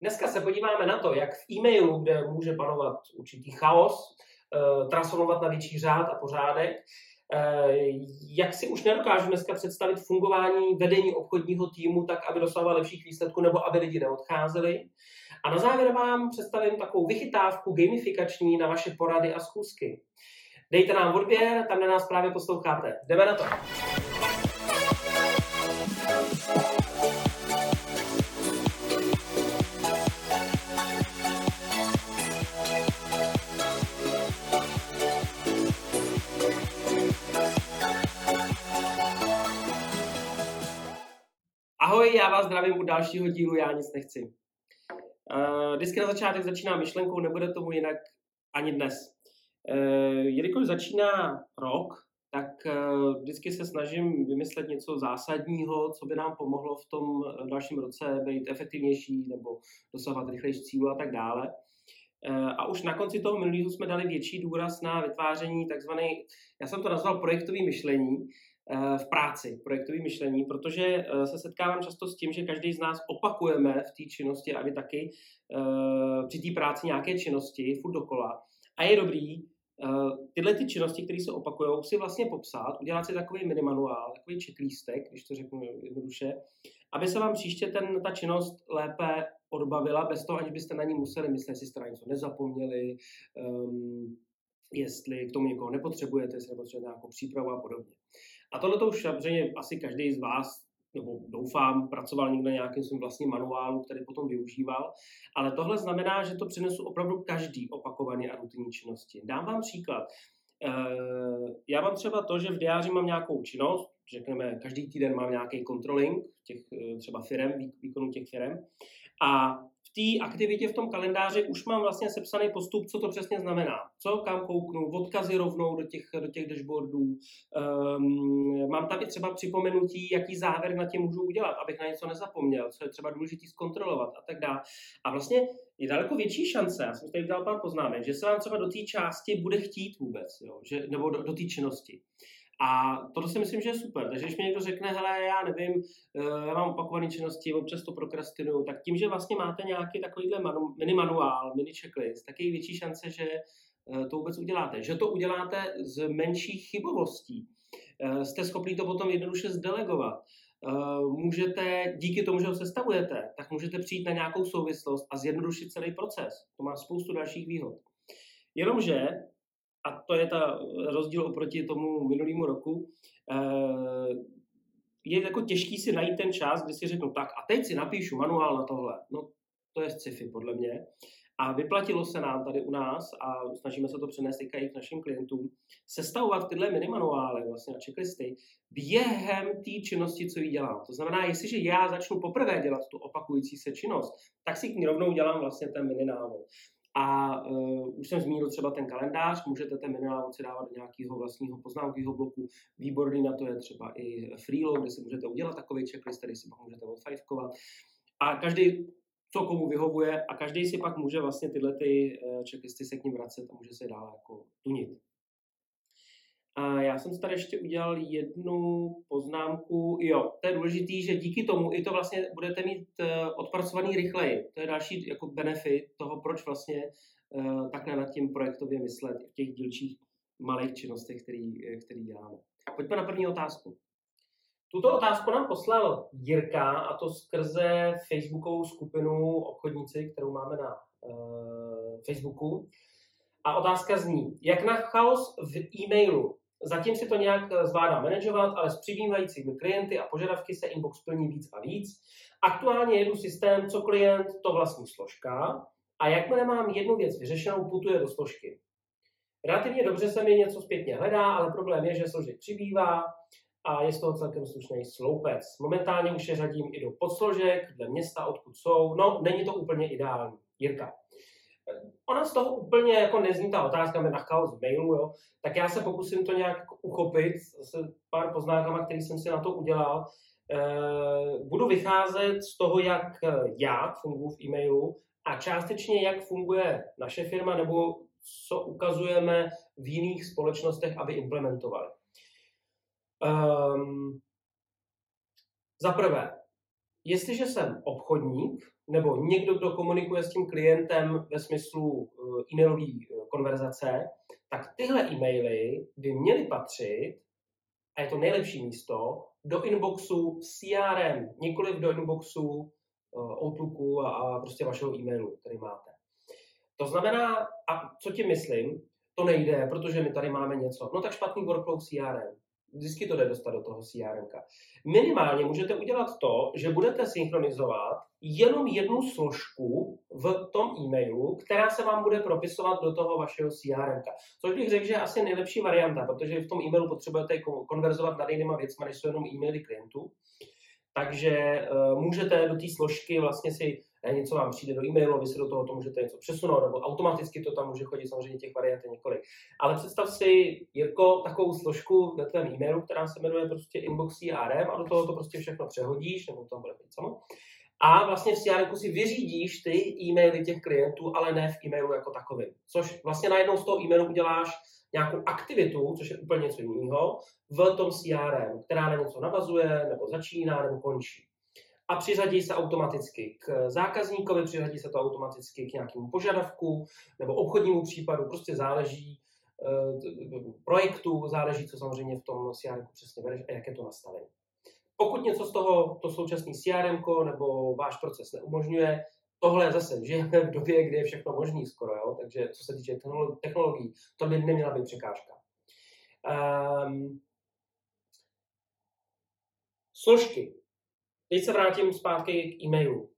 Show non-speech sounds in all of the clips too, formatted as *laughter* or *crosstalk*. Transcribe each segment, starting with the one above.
Dneska se podíváme na to, jak v e-mailu, kde může panovat určitý chaos, eh, transformovat na větší řád a pořádek, eh, jak si už nedokážu dneska představit fungování vedení obchodního týmu tak, aby dosahoval lepších výsledků nebo aby lidi neodcházeli. A na závěr vám představím takovou vychytávku gamifikační na vaše porady a schůzky. Dejte nám odběr, tam na nás právě posloucháte. Jdeme na to. Ahoj, já vás zdravím u dalšího dílu Já nic nechci. Uh, vždycky na začátek začíná myšlenkou, nebude tomu jinak ani dnes. Uh, jelikož začíná rok, tak uh, vždycky se snažím vymyslet něco zásadního, co by nám pomohlo v tom dalším roce být efektivnější nebo dosahovat rychlejší cílu a tak dále. A už na konci toho minulého jsme dali větší důraz na vytváření takzvané, já jsem to nazval projektový myšlení, Eh, v práci, projektové myšlení, protože eh, se setkávám často s tím, že každý z nás opakujeme v té činnosti a vy taky eh, při té práci nějaké činnosti furt dokola. A je dobrý tyhle ty činnosti, které se opakují, si vlastně popsat, udělat si takový minimanuál, takový checklistek, když to řeknu jednoduše, aby se vám příště ten, ta činnost lépe odbavila, bez toho, aniž byste na ní museli myslet, jestli jste na něco nezapomněli, um, jestli k tomu někoho nepotřebujete, jestli nepotřebujete nějakou přípravu a podobně. A tohle to už samozřejmě asi každý z vás nebo doufám, pracoval někde na nějakým svým vlastním manuálu, který potom využíval. Ale tohle znamená, že to přinesu opravdu každý opakovaně a rutinní činnosti. Dám vám příklad. Eh, já mám třeba to, že v diáři mám nějakou činnost, řekneme, každý týden mám nějaký controlling těch eh, třeba firm, výkonu těch firm. A té aktivitě v tom kalendáři už mám vlastně sepsaný postup, co to přesně znamená. Co, kam kouknu, odkazy rovnou do těch, do těch dashboardů. Um, mám tam i třeba připomenutí, jaký závěr na tím můžu udělat, abych na něco nezapomněl, co je třeba důležité zkontrolovat a tak dále. A vlastně je daleko větší šance, já jsem tady udělal pár poznámek, že se vám třeba do té části bude chtít vůbec, jo, že, nebo do, do té činnosti. A to si myslím, že je super. Takže když mi někdo řekne, hele, já nevím, eh, já mám opakované činnosti, občas to prokrastinuju, tak tím, že vlastně máte nějaký takovýhle manu, mini manuál, mini checklist, tak je větší šance, že eh, to vůbec uděláte. Že to uděláte z menších chybovostí. Eh, jste schopni to potom jednoduše zdelegovat. Můžete, díky tomu, že ho sestavujete, tak můžete přijít na nějakou souvislost a zjednodušit celý proces. To má spoustu dalších výhod. Jenomže a to je ta rozdíl oproti tomu minulému roku, eh, je jako těžký si najít ten čas, kdy si řeknu, tak a teď si napíšu manuál na tohle. No, to je sci-fi podle mě. A vyplatilo se nám tady u nás, a snažíme se to přenést i k našim klientům, sestavovat tyhle minimanuály, vlastně a checklisty, během té činnosti, co ji dělám. To znamená, jestliže já začnu poprvé dělat tu opakující se činnost, tak si k ní rovnou dělám vlastně ten mini návod. A uh, už jsem zmínil třeba ten kalendář, můžete ten minulá si dávat do nějakého vlastního poznámkového bloku. Výborný na to je třeba i Freelo, kde si můžete udělat takový checklist, který si pak můžete odfajfkovat. A každý, co komu vyhovuje, a každý si pak může vlastně tyhle ty uh, checklisty se k ním vracet a může se dál jako tunit. A já jsem si tady ještě udělal jednu poznámku. Jo, to je důležité, že díky tomu i to vlastně budete mít eh, odpracovaný rychleji. To je další jako benefit toho, proč vlastně uh, takhle nad tím projektově myslet v těch dílčích malých činnostech, který, eh, který děláme. Pojďme na první otázku. Tuto otázku nám poslal Jirka a to skrze facebookovou skupinu obchodníci, kterou máme na uh, Facebooku. A otázka zní, jak na chaos v e-mailu Zatím si to nějak eh, zvládá manažovat, ale s přibývajícími klienty a požadavky se inbox plní víc a víc. Aktuálně jedu systém, co klient, to vlastní složka a jakmile mám jednu věc vyřešenou, putuje do složky. Relativně dobře se mi něco zpětně hledá, ale problém je, že složek přibývá a je z toho celkem slušný sloupec. Momentálně už je řadím i do podsložek, dle města, odkud jsou. No, není to úplně ideální. Jirka. Ona z toho úplně jako nezní ta otázka mi na chaos mailu, jo. tak já se pokusím to nějak uchopit s pár poznámkama, který jsem si na to udělal. E, budu vycházet z toho, jak já funguji v e-mailu a částečně jak funguje naše firma nebo co ukazujeme v jiných společnostech, aby implementovali. Um, za prvé, jestliže jsem obchodník, nebo někdo, kdo komunikuje s tím klientem ve smyslu eh, e-mailové eh, konverzace, tak tyhle e-maily by měly patřit, a je to nejlepší místo, do inboxu CRM, nikoli do inboxu Outlooku a, prostě vašeho e-mailu, který máte. To znamená, a co tím myslím, to nejde, protože my tady máme něco. No tak špatný workflow CRM. Vždycky to jde dostat do toho CRM. Minimálně můžete udělat to, že budete synchronizovat jenom jednu složku v tom e-mailu, která se vám bude propisovat do toho vašeho CRM. Což bych řekl, že je asi nejlepší varianta, protože v tom e-mailu potřebujete konverzovat nad jinýma věcmi, než jsou jenom e-maily klientů. Takže uh, můžete do té složky vlastně si eh, něco vám přijde do e-mailu, vy si do toho to můžete něco přesunout, nebo automaticky to tam může chodit, samozřejmě těch variant je několik. Ale představ si jako takovou složku ve tvém e-mailu, která se jmenuje prostě Inbox CRM a do toho to prostě všechno přehodíš, nebo tam bude být samo. A vlastně v CRM si vyřídíš ty e-maily těch klientů, ale ne v e-mailu jako takovým. Což vlastně najednou z toho e-mailu uděláš nějakou aktivitu, což je úplně něco jiného, v tom CRM, která na něco navazuje, nebo začíná, nebo končí. A přiřadí se automaticky k zákazníkovi, přiřadí se to automaticky k nějakému požadavku nebo obchodnímu případu, prostě záleží eh, projektu, záleží, co samozřejmě v tom CRM přesně vedeš a jak je to nastavené. Pokud něco z toho to současný CRM nebo váš proces neumožňuje, tohle zase žijeme v době, kdy je všechno možný skoro, jo? takže co se týče technologií, to by neměla být překážka. Um, složky. Teď se vrátím zpátky k e-mailu.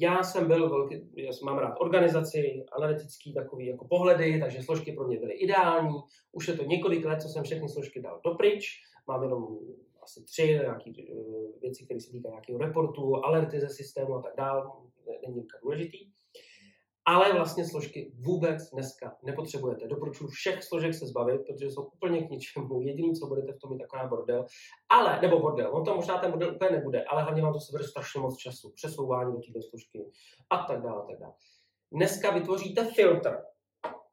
Já jsem byl velký, já jsem, mám rád organizaci, analytický takový jako pohledy, takže složky pro mě byly ideální. Už je to několik let, co jsem všechny složky dal dopryč. Mám jenom asi tři nějaké uh, věci, které se týkají nějakého reportu, alerty ze systému a tak dále není důležitý. Ale vlastně složky vůbec dneska nepotřebujete. Doporučuji všech složek se zbavit, protože jsou úplně k ničemu. Jediný, co budete v tom, je taková bordel. Ale, nebo bordel, on tam možná ten bordel úplně nebude, ale hlavně vám to sebere strašně moc času. Přesouvání do této složky a tak dále, a tak dále. Dneska vytvoříte filtr,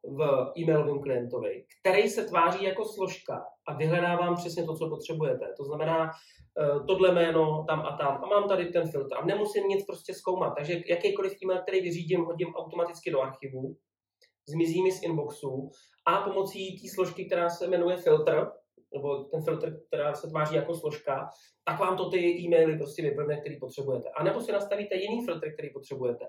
v e-mailovém klientovi, který se tváří jako složka a vyhledávám přesně to, co potřebujete. To znamená, eh, tohle jméno tam a tam a mám tady ten filtr a nemusím nic prostě zkoumat. Takže jakýkoliv e-mail, který vyřídím, hodím automaticky do archivu, zmizí mi z inboxu a pomocí té složky, která se jmenuje filtr, nebo ten filtr, která se tváří jako složka, tak vám to ty e-maily prostě vybrne, který potřebujete. A nebo si nastavíte jiný filtr, který potřebujete.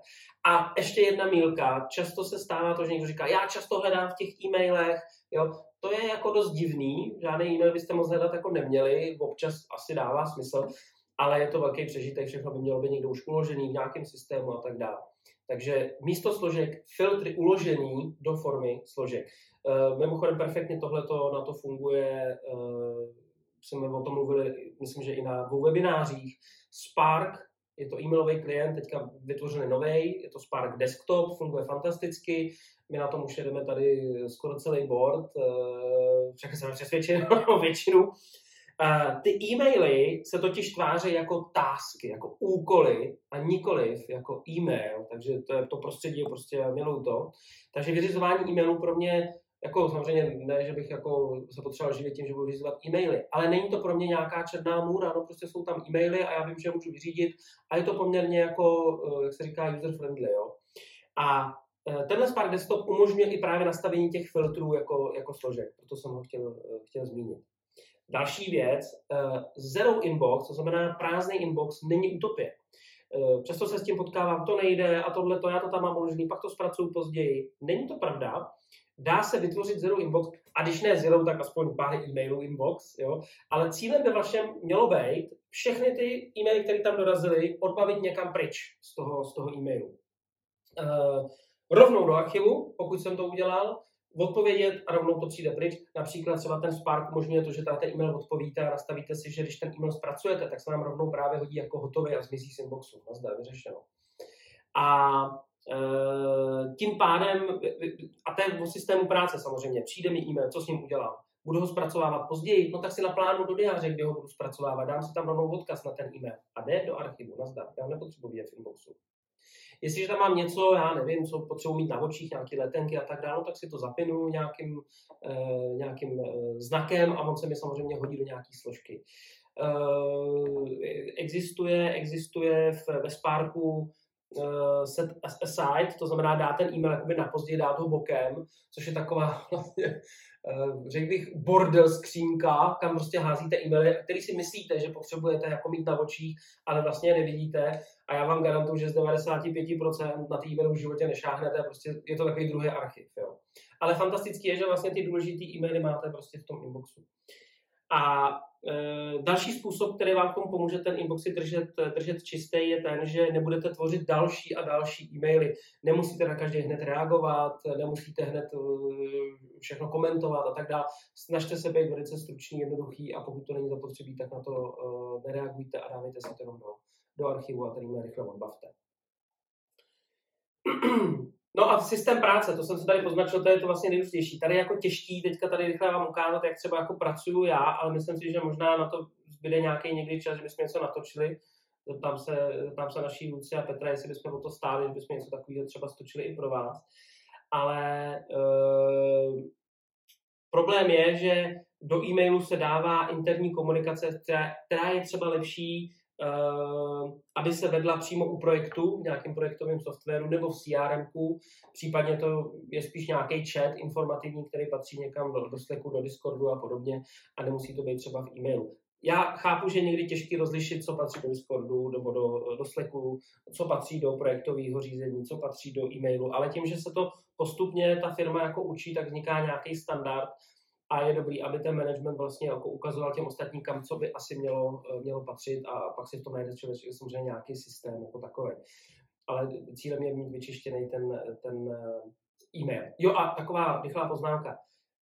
A ještě jedna mílka. Často se stává to, že někdo říká, já často hledám v těch e-mailech, jo, to je jako dost divný, žádný e-mail byste moc hledat jako neměli, občas asi dává smysl, ale je to velký přežitek, všechno by mělo být někdo už uložený v nějakém systému a tak dále. Takže místo složek filtry uložený do formy složek. Uh, mimochodem perfektně tohle na to funguje, uh, jsme o tom mluvili, myslím, že i na dvou webinářích. Spark, je to e-mailový klient, teďka vytvořený nový, je to Spark Desktop, funguje fantasticky, my na tom už jedeme tady skoro celý board, uh, všechny jsem přesvědčen *laughs* o většinu. Ty e-maily se totiž tváří jako tásky, jako úkoly a nikoliv jako e-mail, takže to, je, to prostředí prostě, miluju to. Takže vyřizování e-mailů pro mě, jako samozřejmě ne, že bych jako se potřeboval živit tím, že budu vyřizovat e-maily, ale není to pro mě nějaká černá můra, no prostě jsou tam e-maily a já vím, že je můžu vyřídit a je to poměrně jako, eh, jak se říká, user-friendly, jo. A eh, Tenhle Spark Desktop umožňuje i právě nastavení těch filtrů jako, jako složek, proto jsem ho chtěl, chtěl zmínit. Další věc, zero inbox, to znamená prázdný inbox, není utopie. Často se s tím potkávám, to nejde a tohle to, já to tam mám uložený, pak to zpracuju později. Není to pravda. Dá se vytvořit zero inbox, a když ne zero, tak aspoň pár e-mailů inbox, jo? ale cílem ve vašem mělo být všechny ty e-maily, které tam dorazily, odbavit někam pryč z toho, z toho e-mailu. Uh, rovnou do archivu, pokud jsem to udělal, odpovědět a rovnou to přijde pryč. Například třeba ten Spark umožňuje to, že tady ten e-mail odpovíte a nastavíte si, že když ten e-mail zpracujete, tak se nám rovnou právě hodí jako hotový a zmizí z inboxu. Nazdar, vyřešeno. A tím pádem, a to je o systému práce samozřejmě, přijde mi e-mail, co s ním udělám? Budu ho zpracovávat později, no tak si naplánu do diáře, kde ho budu zpracovávat, dám si tam rovnou odkaz na ten e-mail a jde do archivu, nazdar, já nepotřebuji vidět v inboxu. Jestliže tam mám něco, já nevím, co potřebuji mít na očích, nějaké letenky a tak dále, tak si to zapinu nějakým, eh, nějakým eh, znakem a on se mi samozřejmě hodí do nějaké složky. Eh, existuje, existuje v, ve Sparku uh, set aside, to znamená dát ten e-mail jakoby na později, dát ho bokem, což je taková *laughs* vlastně, uh, řekl bych, bordel skřínka, kam prostě házíte e-maily, který si myslíte, že potřebujete jako mít na očích, ale vlastně je nevidíte. A já vám garantuju, že z 95% na ty e-maily v životě nešáhnete, prostě je to takový druhý archiv. Jo. Ale fantastický je, že vlastně ty důležité e-maily máte prostě v tom inboxu. A e, další způsob, který vám tomu pomůže ten inboxy držet, držet čistý, je ten, že nebudete tvořit další a další e-maily. Nemusíte na každý hned reagovat, nemusíte hned e, všechno komentovat a tak dále. Snažte se být velice stručný, jednoduchý a pokud to není zapotřebí, tak na to e, nereagujte a dávejte si to jenom do, do archivu a ten e-mail rychle odbavte. *clears throat* No a systém práce, to jsem se tady poznačil, to je to vlastně nejdůležitější. Tady je jako těžký, teďka tady rychle vám ukázat, jak třeba jako pracuju já, ale myslím si, že možná na to zbyde nějaký někdy čas, že bychom něco natočili. Tam se, tam se naší Luci a Petra, jestli bychom o to stáli, že bychom něco takového třeba stočili i pro vás. Ale e, problém je, že do e-mailu se dává interní komunikace, která, která je třeba lepší aby se vedla přímo u projektu, v nějakém projektovém softwaru nebo v CRM, případně to je spíš nějaký chat informativní, který patří někam do, do Slacku, do Discordu a podobně a nemusí to být třeba v e-mailu. Já chápu, že je někdy těžké rozlišit, co patří do Discordu nebo do, do Slacku, co patří do projektového řízení, co patří do e-mailu, ale tím, že se to postupně ta firma jako učí, tak vzniká nějaký standard, a je dobrý, aby ten management vlastně jako ukazoval těm ostatním, kam co by asi mělo, eh, mělo patřit a pak si v tom najde člověk samozřejmě nějaký systém jako takový. Ale cílem je mít vyčištěný ten, ten eh, e-mail. Jo a taková rychlá poznámka.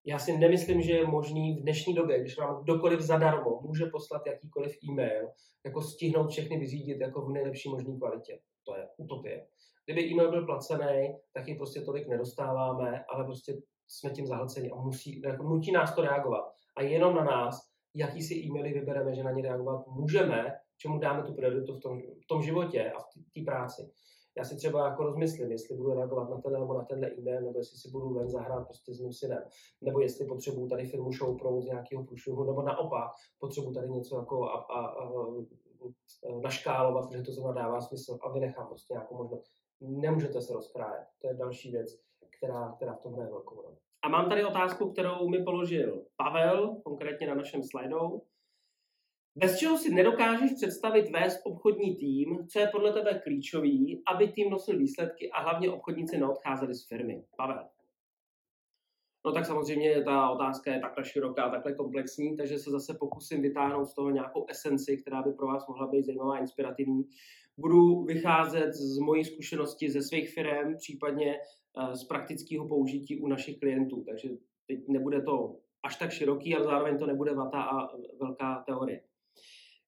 Já si nemyslím, že je možný v dnešní době, když vám kdokoliv zadarmo může poslat jakýkoliv e-mail, jako stihnout všechny vyřídit jako v nejlepší možné kvalitě. To je utopie. Kdyby e-mail byl placený, tak ji prostě tolik nedostáváme, ale prostě jsme tím zahlceni a musí, jako nutí nás to reagovat. A jenom na nás, jaký si e-maily vybereme, že na ně reagovat můžeme, čemu dáme tu prioritu v tom, v tom životě a v té práci. Já si třeba jako rozmyslím, jestli budu reagovat na tenhle nebo na tenhle e-mail, nebo jestli si budu ven zahrát prostě s mým synem, nebo jestli potřebuju tady firmu show promout z nějakého průšvihu, nebo naopak potřebuju tady něco jako a, a, a, naškálovat, protože to zrovna dává smysl a vynechám prostě nějakou možnost. Nemůžete se rozkrájet. To je další věc která, která v tom hraje velkou roli. A mám tady otázku, kterou mi položil Pavel, konkrétně na našem slidou. Bez čeho si nedokážeš představit vést obchodní tým, co je podle tebe klíčový, aby tým nosil výsledky a hlavně obchodníci neodcházeli z firmy? Pavel. No tak samozřejmě ta otázka je takhle široká, takhle komplexní, takže se zase pokusím vytáhnout z toho nějakou esenci, která by pro vás mohla být zajímavá, inspirativní. Budu vycházet z mojí zkušenosti ze svých firm, případně z praktického použití u našich klientů. Takže teď nebude to až tak široký, ale zároveň to nebude vata a velká teorie.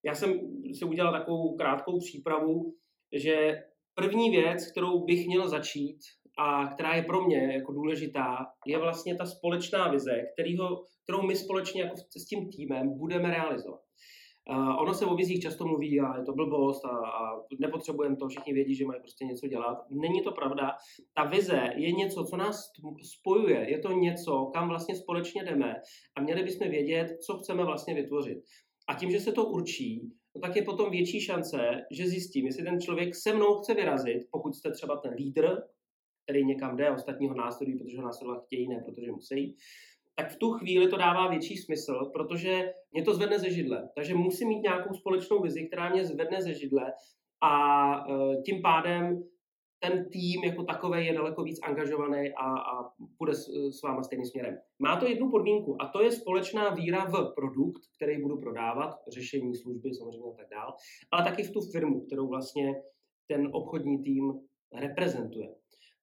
Já jsem si udělal takovou krátkou přípravu, že první věc, kterou bych měl začít a která je pro mě jako důležitá, je vlastně ta společná vize, kterýho, kterou my společně jako s tím týmem budeme realizovat. Uh, ono se o vizích často mluví a je to blbost a, a nepotřebujeme to, všichni vědí, že mají prostě něco dělat. Není to pravda. Ta vize je něco, co nás spojuje, je to něco, kam vlastně společně jdeme a měli bychom vědět, co chceme vlastně vytvořit. A tím, že se to určí, no tak je potom větší šance, že zjistím, jestli ten člověk se mnou chce vyrazit, pokud jste třeba ten lídr, který někam jde, ostatního následují, protože ho následovat chtějí, ne protože musí, tak v tu chvíli to dává větší smysl, protože mě to zvedne ze židle. Takže musím mít nějakou společnou vizi, která mě zvedne ze židle a e, tím pádem ten tým jako takový je daleko víc angažovaný a, a půjde s, s váma stejným směrem. Má to jednu podmínku a to je společná víra v produkt, který budu prodávat, řešení služby samozřejmě a tak dál, ale taky v tu firmu, kterou vlastně ten obchodní tým reprezentuje.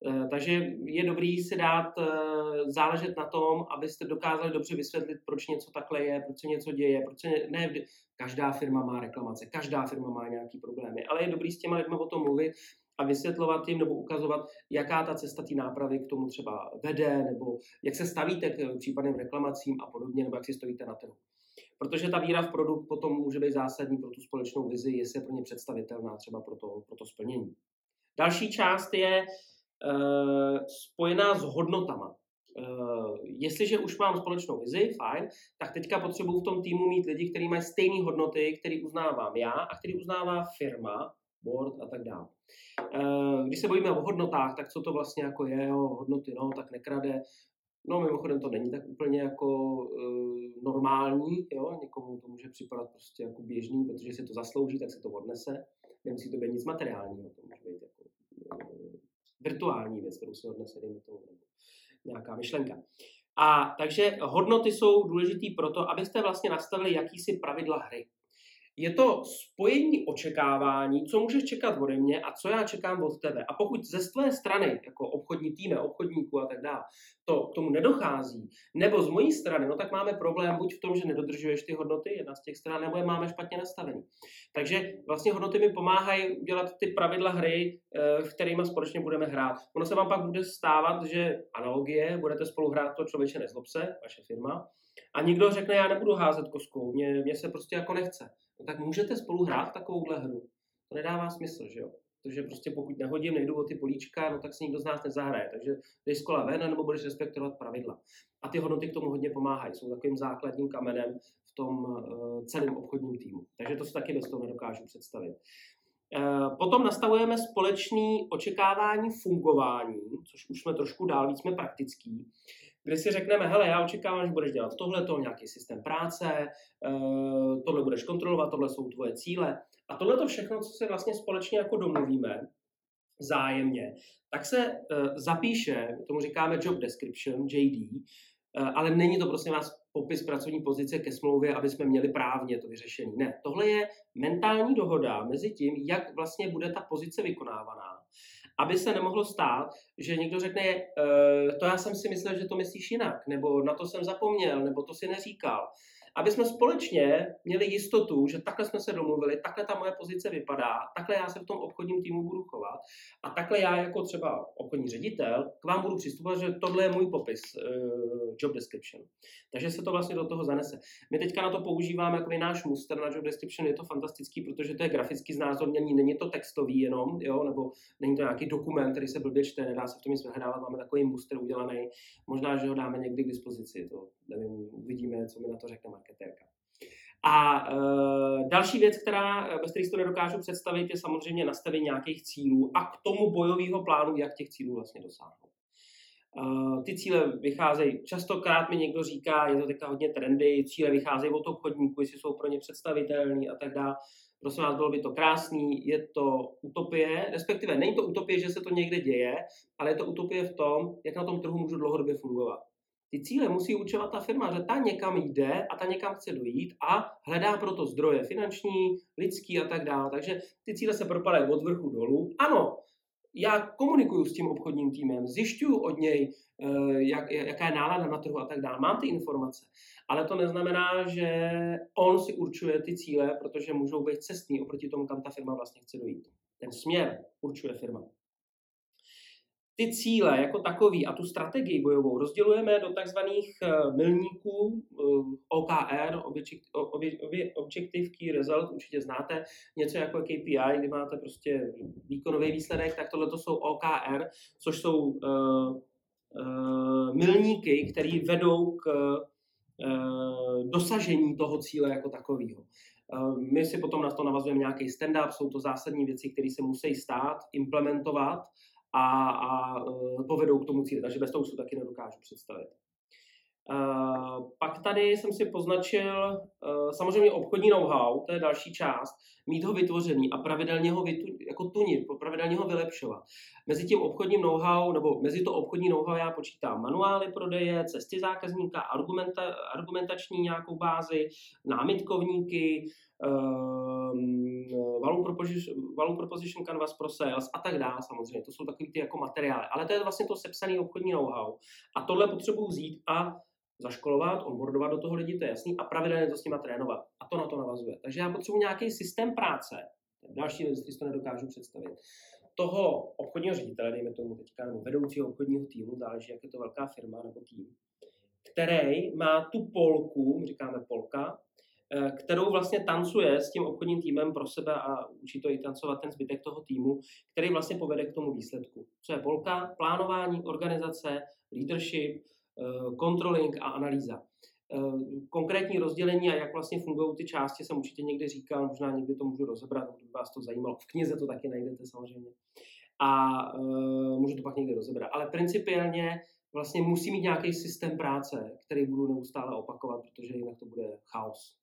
Eh, takže je dobrý si dát eh, záležet na tom, abyste dokázali dobře vysvětlit, proč něco takhle je, proč se něco děje, proč se ne, ne každá firma má reklamace, každá firma má nějaký problémy, ale je dobrý s těma lidmi o tom mluvit a vysvětlovat jim nebo ukazovat, jaká ta cesta té nápravy k tomu třeba vede, nebo jak se stavíte k případným reklamacím a podobně, nebo jak si stojíte na trhu. Protože ta víra v produkt potom může být zásadní pro tu společnou vizi, jestli je pro ně představitelná třeba pro to, pro to splnění. Další část je spojená s hodnotama. Uh, jestliže už mám společnou vizi, fajn, tak teďka potřebuji v tom týmu mít lidi, kteří mají stejné hodnoty, které uznávám já a který uznává firma board a tak dále. Eh, když se bavíme o hodnotách, tak co to vlastně jako je, jo, hodnoty, no, tak nekrade, No mimochodem to není tak úplně jako uh, normální, jo? někomu to může připadat prostě jako běžný, protože si to zaslouží, tak se to odnese. Nemusí to být nic materiálního, to může být jako uh, virtuální věc, kterou se odnese, dejme tomu, nebo nějaká myšlenka. A takže hodnoty jsou důležitý proto, abyste vlastně nastavili jakýsi pravidla hry je to spojení očekávání, co můžeš čekat ode mě a co já čekám od tebe. A pokud ze své strany, jako obchodní týme, obchodníků a tak dále, to k tomu nedochází, nebo z mojí strany, no tak máme problém buď v tom, že nedodržuješ ty hodnoty, jedna z těch stran, nebo je máme špatně nastavený. Takže vlastně hodnoty mi pomáhají udělat ty pravidla hry, eh, v kterými společně budeme hrát. Ono se vám pak bude stávat, že analogie, budete spolu hrát to člověče nezlob se, vaše firma, a někdo řekne, já nebudu házet koskou, mě, mě se prostě jako nechce no tak můžete spolu hrát takovouhle hru. To nedává smysl, že jo? Protože prostě pokud nehodím, nejdu o ty políčka, no tak si nikdo z nás nezahraje. Takže dej z kola ven, nebo budeš respektovat pravidla. A ty hodnoty k tomu hodně pomáhají. Jsou takovým základním kamenem v tom uh, celém obchodním týmu. Takže to si taky bez toho nedokážu představit. Uh, potom nastavujeme společný očekávání fungování, což už jsme trošku dál, víc jsme praktický kde si řekneme, hele, já očekávám, že budeš dělat tohle, to nějaký systém práce, eh, tohle budeš kontrolovat, tohle jsou tvoje cíle. A tohle to všechno, co se vlastně společně jako domluvíme, zájemně, tak se uh, zapíše, tomu říkáme job description, JD, eh, ale není to prosím vás popis pracovní pozice ke smlouvě, aby jsme měli právně to vyřešení. Ne, tohle je mentální dohoda mezi tím, jak vlastně bude ta pozice vykonávaná aby se nemohlo stát, že někdo řekne, e, to já jsem si myslel, že to myslíš jinak, nebo na to jsem zapomněl, nebo to si neříkal aby jsme společně měli jistotu, že takhle jsme se domluvili, takhle ta moje pozice vypadá, takhle já se v tom obchodním týmu budu chovat a takhle já jako třeba obchodní ředitel k vám budu přistupovat, že tohle je můj popis, uh, job description. Takže se to vlastně do toho zanese. My teďka na to používáme jako náš muster na job description, je to fantastický, protože to je graficky znázornění, není to textový jenom, jo, nebo není to nějaký dokument, který se blbě čte, nedá se v tom nic vyhledávat, máme takový muster udělaný, možná, že ho dáme někdy k dispozici, to nevím, uvidíme, co mi na to řekne marketérka. A e, další věc, která, bez které to nedokážu představit, je samozřejmě nastavení nějakých cílů a k tomu bojového plánu, jak těch cílů vlastně dosáhnout. E, ty cíle vycházejí, častokrát mi někdo říká, je to teďka hodně trendy, cíle vycházejí od obchodníků, jestli jsou pro ně představitelný a tak dále. Prosím vás, bylo by to krásný, je to utopie, respektive není to utopie, že se to někde děje, ale je to utopie v tom, jak na tom trhu můžu dlouhodobě fungovat. Ty cíle musí určovat ta firma, že ta někam jde a ta někam chce dojít a hledá proto zdroje finanční, lidský a tak dále. Takže ty cíle se propadají od vrchu dolů. Ano, já komunikuju s tím obchodním týmem, zjišťuju od něj, eh, jak, jaká je nálada na trhu a tak dále. Mám ty informace, ale to neznamená, že on si určuje ty cíle, protože můžou být cestní oproti tomu, kam ta firma vlastně chce dojít. Ten směr určuje firma ty cíle jako takový a tu strategii bojovou rozdělujeme do takzvaných eh, milníků eh, OKR, Objective Key Result, určitě znáte, něco jako KPI, kdy máte prostě výkonový výsledek, tak tohle to jsou OKR, což jsou uh, milníky, které vedou k dosažení toho cíle jako takového. My si potom na to navazujeme nějaký stand-up, jsou to zásadní věci, které se musí stát, implementovat a, a e, povedou k tomu cíli. Takže bez toho se taky nedokážu představit. Uh, pak tady jsem si poznačil uh, samozřejmě obchodní know-how, to je další část, mít ho vytvořený a pravidelně ho vytu, jako tunit, pravidelně ho vylepšovat. Mezi tím obchodním know-how, nebo mezi to obchodní know-how já počítám manuály prodeje, cesty zákazníka, argumenta, argumentační nějakou bázi, námitkovníky, value, proposition, value proposition canvas pro sales a tak dále samozřejmě. To jsou takové ty jako materiály. Ale to je vlastně to sepsané obchodní know-how. A tohle potřebuji vzít a zaškolovat, onboardovat do toho lidi, to je jasný, a pravidelně to s nimi trénovat. A to na to navazuje. Takže já potřebuji nějaký systém práce, další věc, si to nedokážu představit, toho obchodního ředitele, dejme tomu teďka, nebo vedoucího obchodního týmu, záleží, jak je to velká firma nebo tým, který má tu polku, my říkáme polka, kterou vlastně tancuje s tím obchodním týmem pro sebe a učí to i tancovat ten zbytek toho týmu, který vlastně povede k tomu výsledku. Co je polka? Plánování, organizace, leadership, Eh, controlling a analýza. konkrétní rozdělení a jak vlastně fungují ty části jsem určitě někdy říkal, možná někdy to můžu rozebrat, kdyby vás to zajímalo. V knize to taky najdete samozřejmě. A můžu to pak někdy rozebrat. Ale principiálně vlastně musí mít nějaký systém práce, který budu neustále opakovat, protože jinak to bude chaos.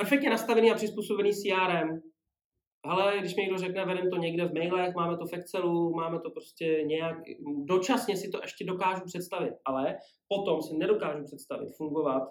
Perfektně nastavený a přizpůsobený CRM. Ale když mi někdo řekne, vedem to někde v mailech, máme to v Excelu, máme to prostě nějak, dočasně si to ještě dokážu představit, ale potom si nedokážu představit fungovat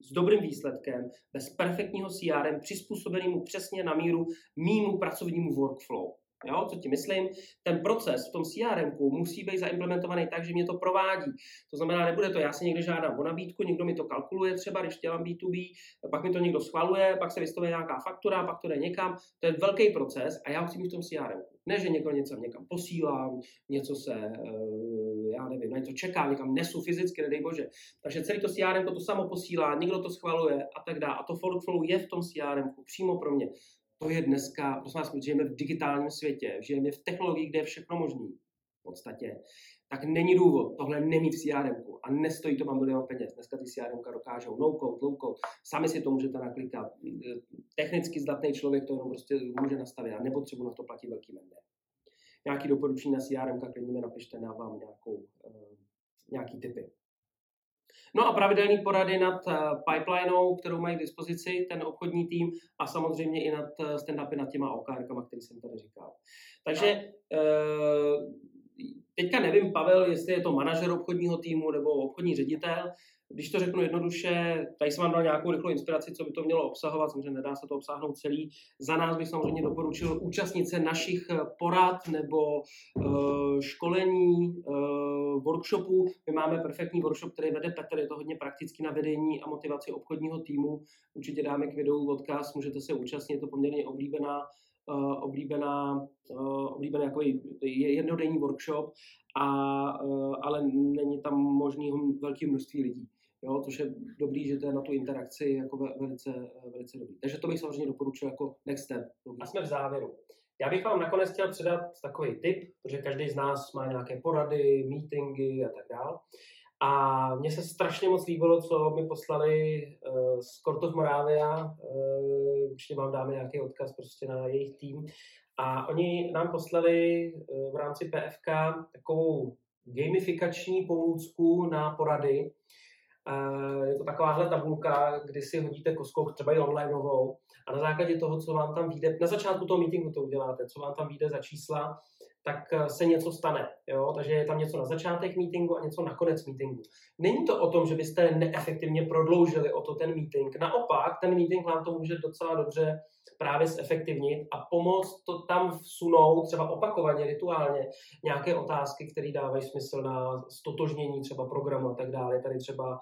s dobrým výsledkem, bez perfektního CRM, přizpůsobenému přesně na míru mýmu pracovnímu workflow. Jo, co ti myslím? Ten proces v tom CRM musí být zaimplementovaný tak, že mě to provádí. To znamená, nebude to, já si někde žádám o nabídku, někdo mi to kalkuluje třeba, když dělám B2B, pak mi to někdo schvaluje, pak se vystavuje nějaká faktura, pak to jde někam. To je velký proces a já ho chci mít v tom CRM. Ne, že někdo něco někam posílám, něco se, eh, já nevím, na něco čeká, někam nesu fyzicky, nedej bože. Takže celý to CRM to samo posílá, někdo to schvaluje a tak dále. A to workflow je v tom CRM přímo pro mě to je dneska, prosím vás, žijeme v digitálním světě, žijeme v technologii, kde je všechno možné v podstatě, tak není důvod tohle nemít v CRM a nestojí to vám milion peněz. Dneska ty CRM dokážou no code, low code, sami si to můžete naklikat. Technicky zdatný člověk to jenom prostě může nastavit a nepotřebuji na to platit velký mende. Nějaký doporučení na CRM, klidně mi napište, dávám nějakou, uh, nějaký typy. No a pravidelný porady nad eh, pipelineou, kterou mají k dispozici ten obchodní tým a samozřejmě i nad eh, stand-upy nad těma OKR, který jsem tady říkal. Takže eh, teďka nevím, Pavel, jestli je to manažer obchodního týmu nebo obchodní ředitel, když to řeknu jednoduše, tady jsem vám dal nějakou rychlou inspiraci, co by to mělo obsahovat, samozřejmě nedá se to obsáhnout celý. Za nás bych samozřejmě doporučil účastnit se našich eh, porad nebo uh, školení, uh, workshopů. My máme perfektní workshop, který vede Petr, je to hodně prakticky na vedení a motivaci obchodního týmu. Určitě dáme k videu odkaz, můžete se účastnit, je to poměrně oblíbená uh, oblíbená, uh, oblíbený jako jednodenní workshop, a, uh, ale není tam možný velké množství lidí. Jo, což je dobrý, že to je na tu interakci jako velice, velice dobrý. Takže to bych samozřejmě doporučil jako next step. A jsme v závěru. Já bych vám nakonec chtěl předat takový tip, protože každý z nás má nějaké porady, meetingy a tak dále. A mně se strašně moc líbilo, co mi poslali uh, z Kortov Moravia. Uh, určitě vám dáme nějaký odkaz prostě na jejich tým. A oni nám poslali uh, v rámci PFK takovou gamifikační pomůcku na porady, Eh, je to takováhle tabulka, kdy si hodíte koskou, třeba i onlineovou, a na základě toho, co vám tam vyjde, na začátku toho meetingu to uděláte, co vám tam vyjde za čísla, tak eh, se něco stane. Jo? Takže je tam něco na začátek meetingu a něco na konec meetingu. Není to o tom, že byste neefektivně prodloužili o to ten meeting. Naopak, ten meeting vám to může docela dobře právě zefektivnit a pomoct to tam vsunout třeba opakovaně, rituálně, nějaké otázky, které dávají smysl na stotožnění třeba programu a tak dále. Tady třeba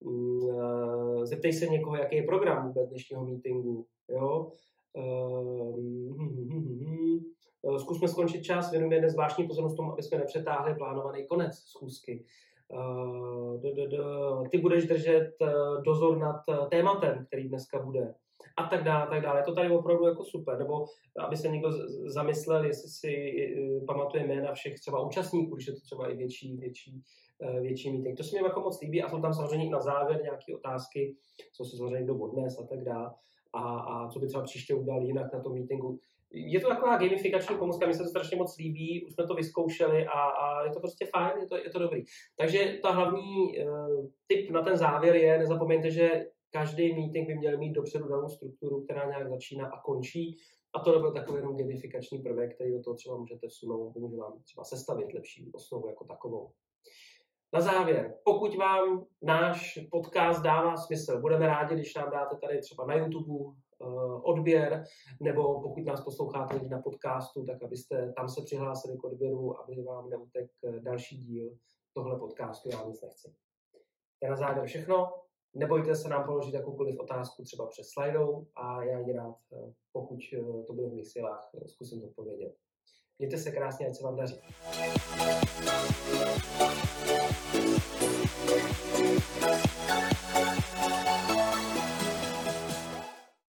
mm, eh, zeptej se někoho, jaký je program vůbec dnešního meetingu. Jo? Uh, zkusme skončit čas, věnujeme jeden zvláštní pozornost tomu, aby jsme nepřetáhli plánovaný konec schůzky. Uh, ty budeš držet dozor nad tématem, který dneska bude a tak dále, tak dále. Je to tady opravdu jako super. Nebo aby se někdo zamyslel, jestli si pamatuje jména všech třeba účastníků, když je to třeba i větší, větší, větší meeting. To se mi jako moc líbí a jsou tam samozřejmě na závěr nějaké otázky, co si samozřejmě někdo odnes a tak dále. A, a co by třeba příště udělal jinak na tom meetingu. Je to taková gamifikační pomůcka, mi se to strašně moc líbí, už jsme to vyzkoušeli a, a je to prostě fajn, je to, je to dobrý. Takže ta hlavní uh, tip na ten závěr je, nezapomeňte, že každý meeting by měl mít dopředu danou strukturu, která nějak začíná a končí. A to byl takový jenom gamifikační prvek, který do toho třeba můžete vsunout, pomůže vám třeba sestavit lepší osnovu jako takovou. Na závěr, pokud vám náš podcast dává smysl, budeme rádi, když nám dáte tady třeba na YouTube odběr, nebo pokud nás posloucháte na podcastu, tak abyste tam se přihlásili k odběru, aby vám neutek další díl tohle podcastu, já nic nechci. To na závěr všechno. Nebojte se nám položit jakoukoliv otázku třeba přes slajdou a já ji rád, eh, pokud eh, to bude v mých silách, eh, zkusím odpovědět. Mějte se krásně, ať se vám daří.